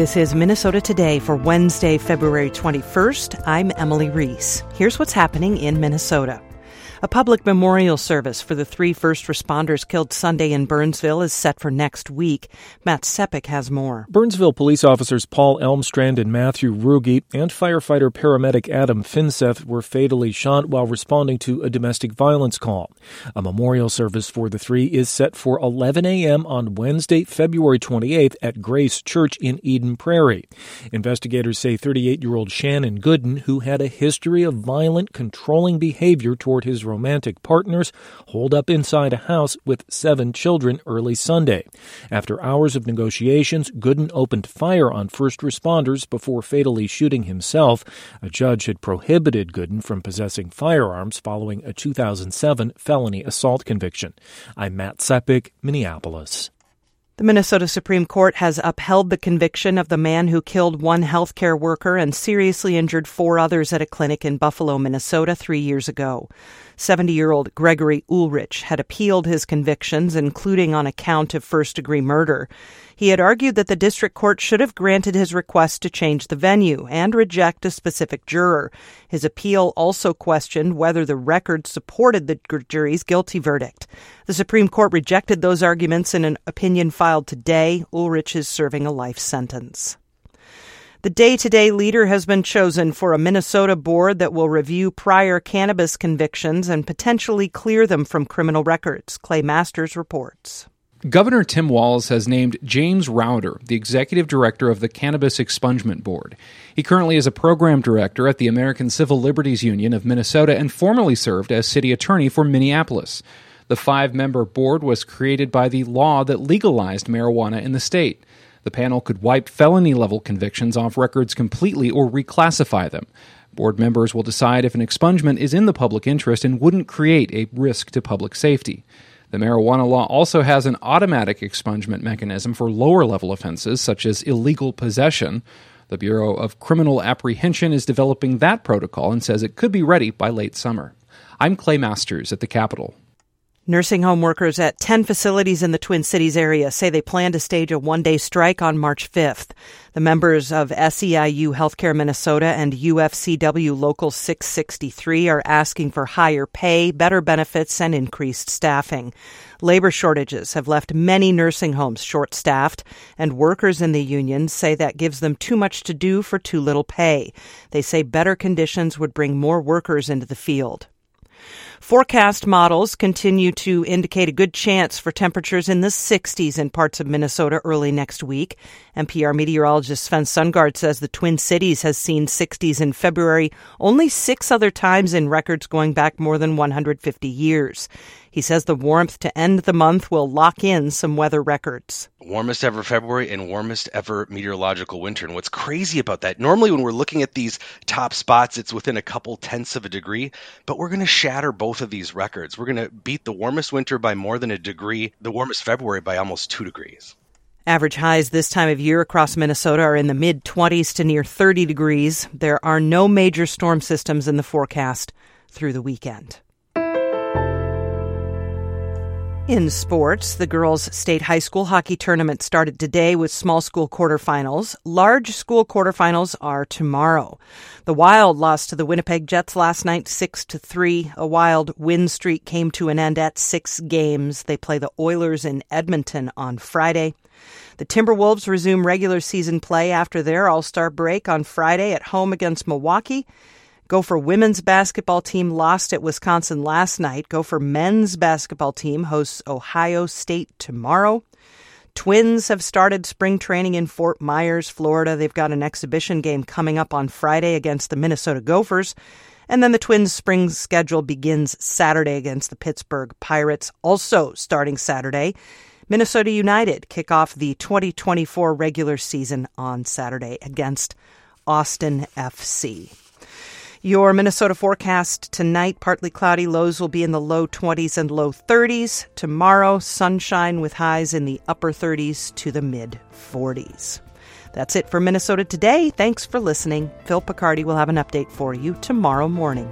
This is Minnesota Today for Wednesday, February 21st. I'm Emily Reese. Here's what's happening in Minnesota. A public memorial service for the three first responders killed Sunday in Burnsville is set for next week. Matt Sepic has more. Burnsville police officers Paul Elmstrand and Matthew Ruge and firefighter paramedic Adam Finseth were fatally shot while responding to a domestic violence call. A memorial service for the three is set for 11 a.m. on Wednesday, February 28th at Grace Church in Eden Prairie. Investigators say 38 year old Shannon Gooden, who had a history of violent, controlling behavior toward his romantic partners holed up inside a house with seven children early Sunday. After hours of negotiations, Gooden opened fire on first responders before fatally shooting himself. A judge had prohibited Gooden from possessing firearms following a 2007 felony assault conviction. I'm Matt Sepic, Minneapolis. The Minnesota Supreme Court has upheld the conviction of the man who killed one healthcare worker and seriously injured four others at a clinic in Buffalo, Minnesota, three years ago. 70 year old Gregory Ulrich had appealed his convictions, including on a count of first degree murder. He had argued that the district court should have granted his request to change the venue and reject a specific juror. His appeal also questioned whether the record supported the jury's guilty verdict. The Supreme Court rejected those arguments in an opinion filed today. Ulrich is serving a life sentence. The day to day leader has been chosen for a Minnesota board that will review prior cannabis convictions and potentially clear them from criminal records. Clay Masters reports. Governor Tim Walz has named James Rowader the executive director of the Cannabis Expungement Board. He currently is a program director at the American Civil Liberties Union of Minnesota and formerly served as city attorney for Minneapolis. The five member board was created by the law that legalized marijuana in the state. The panel could wipe felony level convictions off records completely or reclassify them. Board members will decide if an expungement is in the public interest and wouldn't create a risk to public safety. The marijuana law also has an automatic expungement mechanism for lower level offenses, such as illegal possession. The Bureau of Criminal Apprehension is developing that protocol and says it could be ready by late summer. I'm Clay Masters at the Capitol. Nursing home workers at 10 facilities in the Twin Cities area say they plan to stage a one day strike on March 5th. The members of SEIU Healthcare Minnesota and UFCW Local 663 are asking for higher pay, better benefits, and increased staffing. Labor shortages have left many nursing homes short staffed, and workers in the union say that gives them too much to do for too little pay. They say better conditions would bring more workers into the field. Forecast models continue to indicate a good chance for temperatures in the 60s in parts of Minnesota early next week. MPR meteorologist Sven Sundgaard says the Twin Cities has seen 60s in February only six other times in records going back more than 150 years. He says the warmth to end the month will lock in some weather records. Warmest ever February and warmest ever meteorological winter. And what's crazy about that, normally when we're looking at these top spots, it's within a couple tenths of a degree, but we're going to shatter both of these records. We're going to beat the warmest winter by more than a degree, the warmest February by almost two degrees. Average highs this time of year across Minnesota are in the mid 20s to near 30 degrees. There are no major storm systems in the forecast through the weekend. In sports, the girls' state high school hockey tournament started today with small school quarterfinals. Large school quarterfinals are tomorrow. The Wild lost to the Winnipeg Jets last night 6 to 3. A Wild win streak came to an end at 6 games. They play the Oilers in Edmonton on Friday. The Timberwolves resume regular season play after their All-Star break on Friday at home against Milwaukee. Gopher women's basketball team lost at Wisconsin last night. Gopher men's basketball team hosts Ohio State tomorrow. Twins have started spring training in Fort Myers, Florida. They've got an exhibition game coming up on Friday against the Minnesota Gophers. And then the Twins' spring schedule begins Saturday against the Pittsburgh Pirates, also starting Saturday. Minnesota United kick off the 2024 regular season on Saturday against Austin FC. Your Minnesota forecast tonight partly cloudy, lows will be in the low 20s and low 30s. Tomorrow, sunshine with highs in the upper 30s to the mid 40s. That's it for Minnesota today. Thanks for listening. Phil Picardi will have an update for you tomorrow morning.